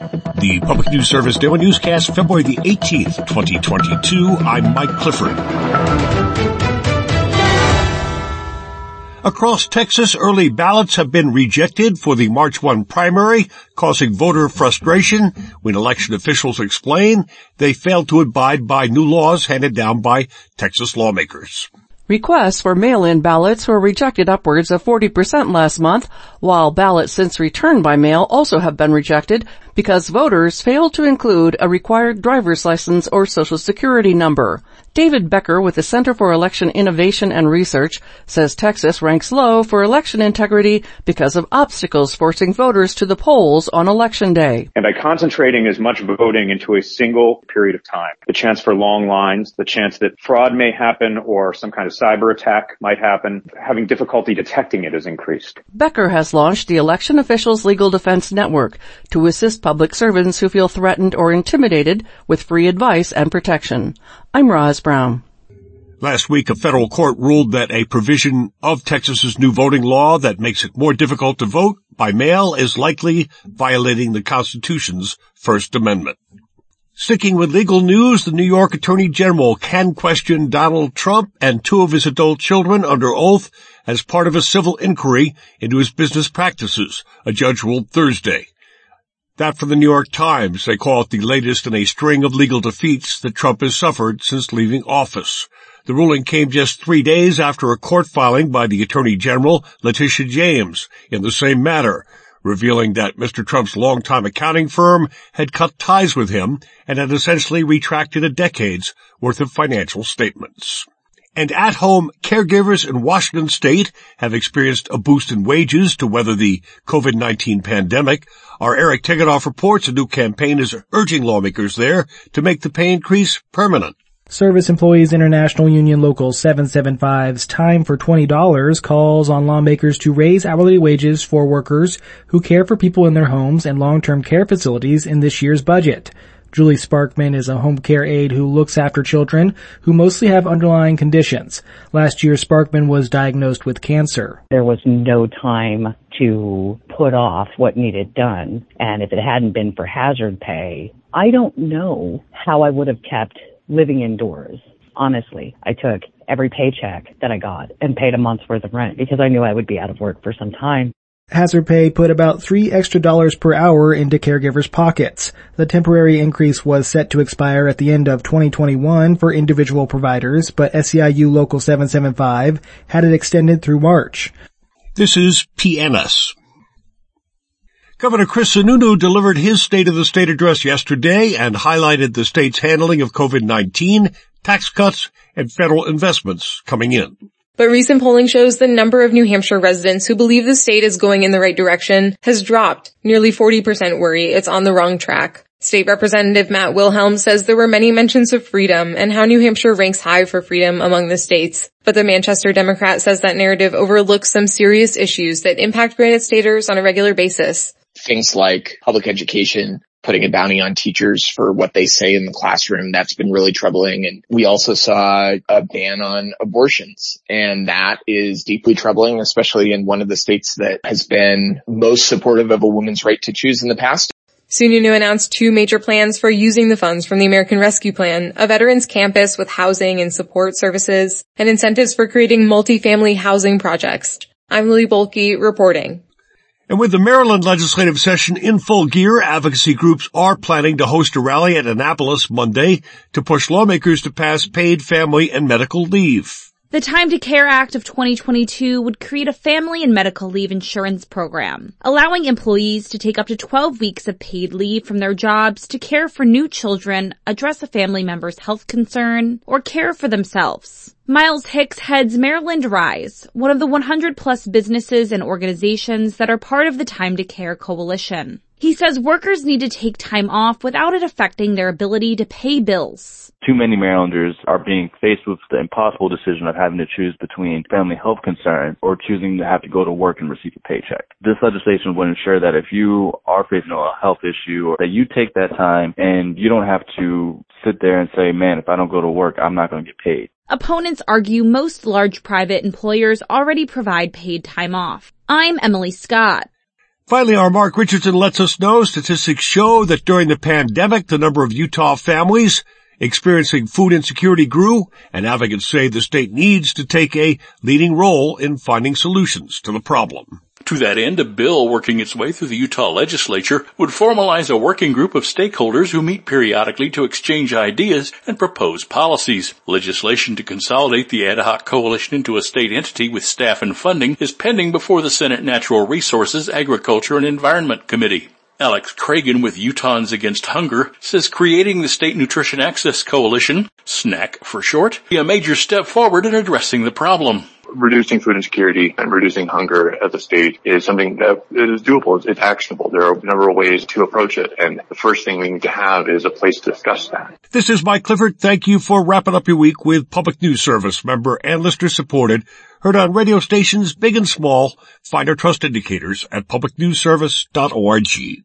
The Public News Service Daily Newscast, February the 18th, 2022. I'm Mike Clifford. Across Texas, early ballots have been rejected for the March 1 primary, causing voter frustration when election officials explain they failed to abide by new laws handed down by Texas lawmakers. Requests for mail-in ballots were rejected upwards of 40% last month, while ballots since returned by mail also have been rejected because voters failed to include a required driver's license or social security number. David Becker with the Center for Election Innovation and Research says Texas ranks low for election integrity because of obstacles forcing voters to the polls on election day. And by concentrating as much voting into a single period of time, the chance for long lines, the chance that fraud may happen or some kind of cyber attack might happen, having difficulty detecting it has increased. Becker has launched the Election Officials Legal Defense Network to assist public servants who feel threatened or intimidated with free advice and protection. I'm Roz Brown. Last week, a federal court ruled that a provision of Texas's new voting law that makes it more difficult to vote by mail is likely violating the Constitution's First Amendment. Sticking with legal news, the New York Attorney General can question Donald Trump and two of his adult children under oath as part of a civil inquiry into his business practices, a judge ruled Thursday. That for the New York Times, they call it the latest in a string of legal defeats that Trump has suffered since leaving office. The ruling came just three days after a court filing by the Attorney General, Letitia James, in the same matter, revealing that Mr. Trump's longtime accounting firm had cut ties with him and had essentially retracted a decade's worth of financial statements. And at-home caregivers in Washington state have experienced a boost in wages to weather the COVID-19 pandemic. Our Eric Tegethoff reports a new campaign is urging lawmakers there to make the pay increase permanent. Service Employees International Union Local 775's Time for $20 calls on lawmakers to raise hourly wages for workers who care for people in their homes and long-term care facilities in this year's budget. Julie Sparkman is a home care aide who looks after children who mostly have underlying conditions. Last year, Sparkman was diagnosed with cancer. There was no time to put off what needed done. And if it hadn't been for hazard pay, I don't know how I would have kept living indoors. Honestly, I took every paycheck that I got and paid a month's worth of rent because I knew I would be out of work for some time. Hazard Pay put about three extra dollars per hour into caregivers' pockets. The temporary increase was set to expire at the end of 2021 for individual providers, but SEIU Local 775 had it extended through March. This is PNS. Governor Chris Sununu delivered his State of the State address yesterday and highlighted the state's handling of COVID-19, tax cuts, and federal investments coming in. But recent polling shows the number of New Hampshire residents who believe the state is going in the right direction has dropped. Nearly 40% worry it's on the wrong track. State Representative Matt Wilhelm says there were many mentions of freedom and how New Hampshire ranks high for freedom among the states. But the Manchester Democrat says that narrative overlooks some serious issues that impact Granite Staters on a regular basis. Things like public education, putting a bounty on teachers for what they say in the classroom. That's been really troubling. And we also saw a ban on abortions and that is deeply troubling, especially in one of the states that has been most supportive of a woman's right to choose in the past. Sununu announced two major plans for using the funds from the American Rescue Plan, a veterans campus with housing and support services, and incentives for creating multifamily housing projects. I'm Lily Bohlke reporting. And with the Maryland legislative session in full gear, advocacy groups are planning to host a rally at Annapolis Monday to push lawmakers to pass paid family and medical leave. The Time to Care Act of 2022 would create a family and medical leave insurance program, allowing employees to take up to 12 weeks of paid leave from their jobs to care for new children, address a family member's health concern, or care for themselves. Miles Hicks heads Maryland Rise, one of the 100 plus businesses and organizations that are part of the Time to Care Coalition. He says workers need to take time off without it affecting their ability to pay bills. Too many Marylanders are being faced with the impossible decision of having to choose between family health concerns or choosing to have to go to work and receive a paycheck. This legislation would ensure that if you are facing a health issue, that you take that time and you don't have to sit there and say, man, if I don't go to work, I'm not going to get paid. Opponents argue most large private employers already provide paid time off. I'm Emily Scott. Finally, our Mark Richardson lets us know statistics show that during the pandemic, the number of Utah families experiencing food insecurity grew, and advocates say the state needs to take a leading role in finding solutions to the problem. To that end, a bill working its way through the Utah legislature would formalize a working group of stakeholders who meet periodically to exchange ideas and propose policies. Legislation to consolidate the ad hoc coalition into a state entity with staff and funding is pending before the Senate Natural Resources, Agriculture, and Environment Committee. Alex Cragen with Utahns Against Hunger says creating the State Nutrition Access Coalition, SNAC for short, be a major step forward in addressing the problem reducing food insecurity and reducing hunger at the state is something that is doable. It's, it's, actionable. There are a number of ways to approach it. And the first thing we need to have is a place to discuss that. This is Mike Clifford. Thank you for wrapping up your week with Public News Service member and listener supported. Heard on radio stations big and small. Find our trust indicators at publicnewsservice.org.